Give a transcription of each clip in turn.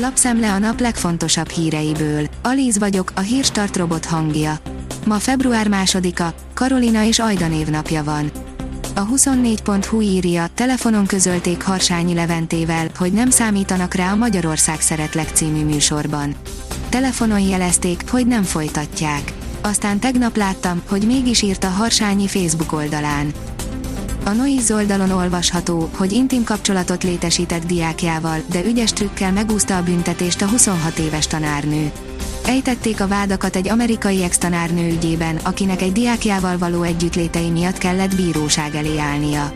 Lapszemle a nap legfontosabb híreiből. Alíz vagyok, a hírstart robot hangja. Ma február másodika, Karolina és Ajda névnapja van. A 24.hu írja, telefonon közölték Harsányi Leventével, hogy nem számítanak rá a Magyarország Szeretlek című műsorban. Telefonon jelezték, hogy nem folytatják. Aztán tegnap láttam, hogy mégis írt a Harsányi Facebook oldalán. A Noiz oldalon olvasható, hogy intim kapcsolatot létesített diákjával, de ügyes trükkel megúszta a büntetést a 26 éves tanárnő. Ejtették a vádakat egy amerikai ex-tanárnő ügyében, akinek egy diákjával való együttlétei miatt kellett bíróság elé állnia.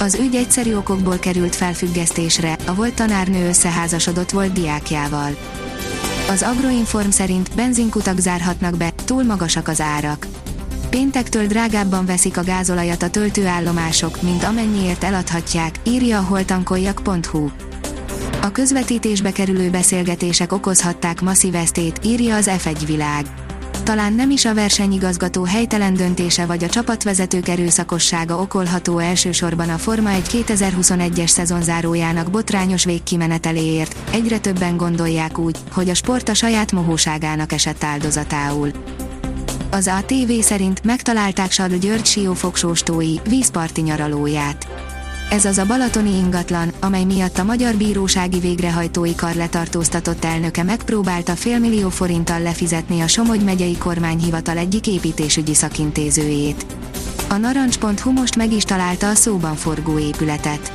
Az ügy egyszerű okokból került felfüggesztésre, a volt tanárnő összeházasodott volt diákjával. Az Agroinform szerint benzinkutak zárhatnak be, túl magasak az árak. Péntektől drágábban veszik a gázolajat a töltőállomások, mint amennyiért eladhatják, írja a holtankoljak.hu. A közvetítésbe kerülő beszélgetések okozhatták masszív esztét, írja az F1 világ. Talán nem is a versenyigazgató helytelen döntése vagy a csapatvezetők erőszakossága okolható elsősorban a Forma 1 2021-es szezonzárójának botrányos végkimeneteléért, egyre többen gondolják úgy, hogy a sport a saját mohóságának esett áldozatául. Az ATV szerint megtalálták Sadl György siófogsóstói, vízparti nyaralóját. Ez az a balatoni ingatlan, amely miatt a Magyar Bírósági Végrehajtói Kar letartóztatott elnöke megpróbálta félmillió forinttal lefizetni a Somogy megyei kormányhivatal egyik építésügyi szakintézőjét. A narancs.hu most meg is találta a szóban forgó épületet.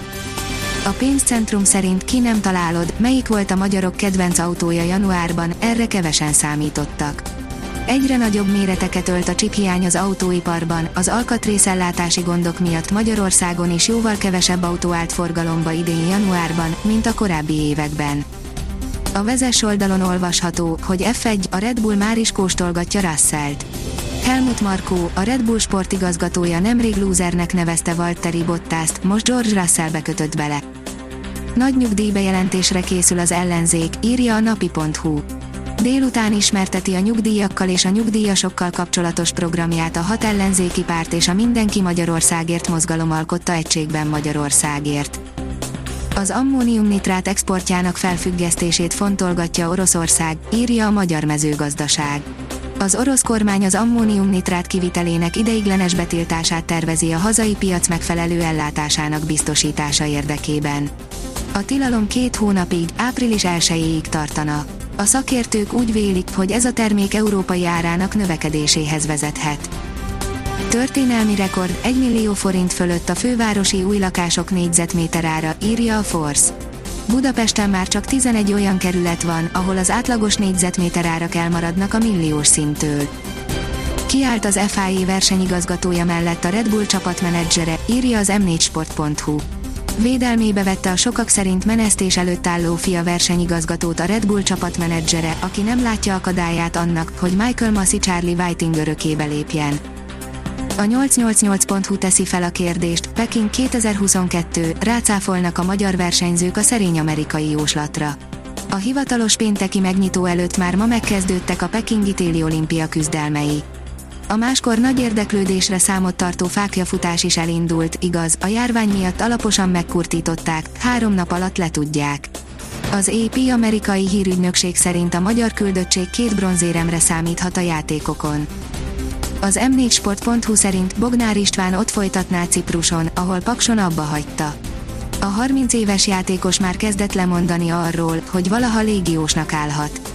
A pénzcentrum szerint ki nem találod, melyik volt a magyarok kedvenc autója januárban, erre kevesen számítottak. Egyre nagyobb méreteket ölt a csiphiány az autóiparban, az alkatrészellátási gondok miatt Magyarországon is jóval kevesebb autó állt forgalomba idén januárban, mint a korábbi években. A vezes oldalon olvasható, hogy F1, a Red Bull már is kóstolgatja Russellt. Helmut Markó, a Red Bull sportigazgatója nemrég lúzernek nevezte Valtteri Bottaszt, most George Russell kötött bele. Nagy nyugdíjbejelentésre készül az ellenzék, írja a napi.hu. Délután ismerteti a nyugdíjakkal és a nyugdíjasokkal kapcsolatos programját a hat ellenzéki párt és a Mindenki Magyarországért mozgalom alkotta egységben Magyarországért. Az ammóniumnitrát exportjának felfüggesztését fontolgatja Oroszország, írja a Magyar Mezőgazdaság. Az orosz kormány az ammóniumnitrát kivitelének ideiglenes betiltását tervezi a hazai piac megfelelő ellátásának biztosítása érdekében. A tilalom két hónapig, április 1 tartana. A szakértők úgy vélik, hogy ez a termék európai árának növekedéséhez vezethet. Történelmi rekord 1 millió forint fölött a fővárosi új lakások négyzetméter ára, írja a Force. Budapesten már csak 11 olyan kerület van, ahol az átlagos négyzetméter árak elmaradnak a milliós szintől. Kiállt az FIA versenyigazgatója mellett a Red Bull csapatmenedzsere, írja az m4sport.hu. Védelmébe vette a sokak szerint menesztés előtt álló fia versenyigazgatót a Red Bull csapatmenedzsere, aki nem látja akadályát annak, hogy Michael Massey Charlie Whiting örökébe lépjen. A 888.hu teszi fel a kérdést, Peking 2022, rácáfolnak a magyar versenyzők a szerény amerikai jóslatra. A hivatalos pénteki megnyitó előtt már ma megkezdődtek a Pekingi téli olimpia küzdelmei. A máskor nagy érdeklődésre számot tartó fákjafutás is elindult, igaz, a járvány miatt alaposan megkurtították, három nap alatt letudják. Az AP amerikai hírügynökség szerint a magyar küldöttség két bronzéremre számíthat a játékokon. Az m4sport.hu szerint Bognár István ott folytatná Cipruson, ahol Pakson abba hagyta. A 30 éves játékos már kezdett lemondani arról, hogy valaha légiósnak állhat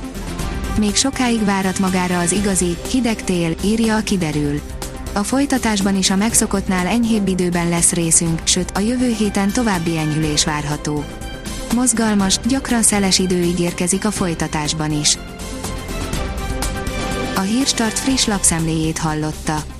még sokáig várat magára az igazi, hideg tél, írja a kiderül. A folytatásban is a megszokottnál enyhébb időben lesz részünk, sőt a jövő héten további enyhülés várható. Mozgalmas, gyakran szeles idő ígérkezik a folytatásban is. A Hírstart friss lapszemléjét hallotta.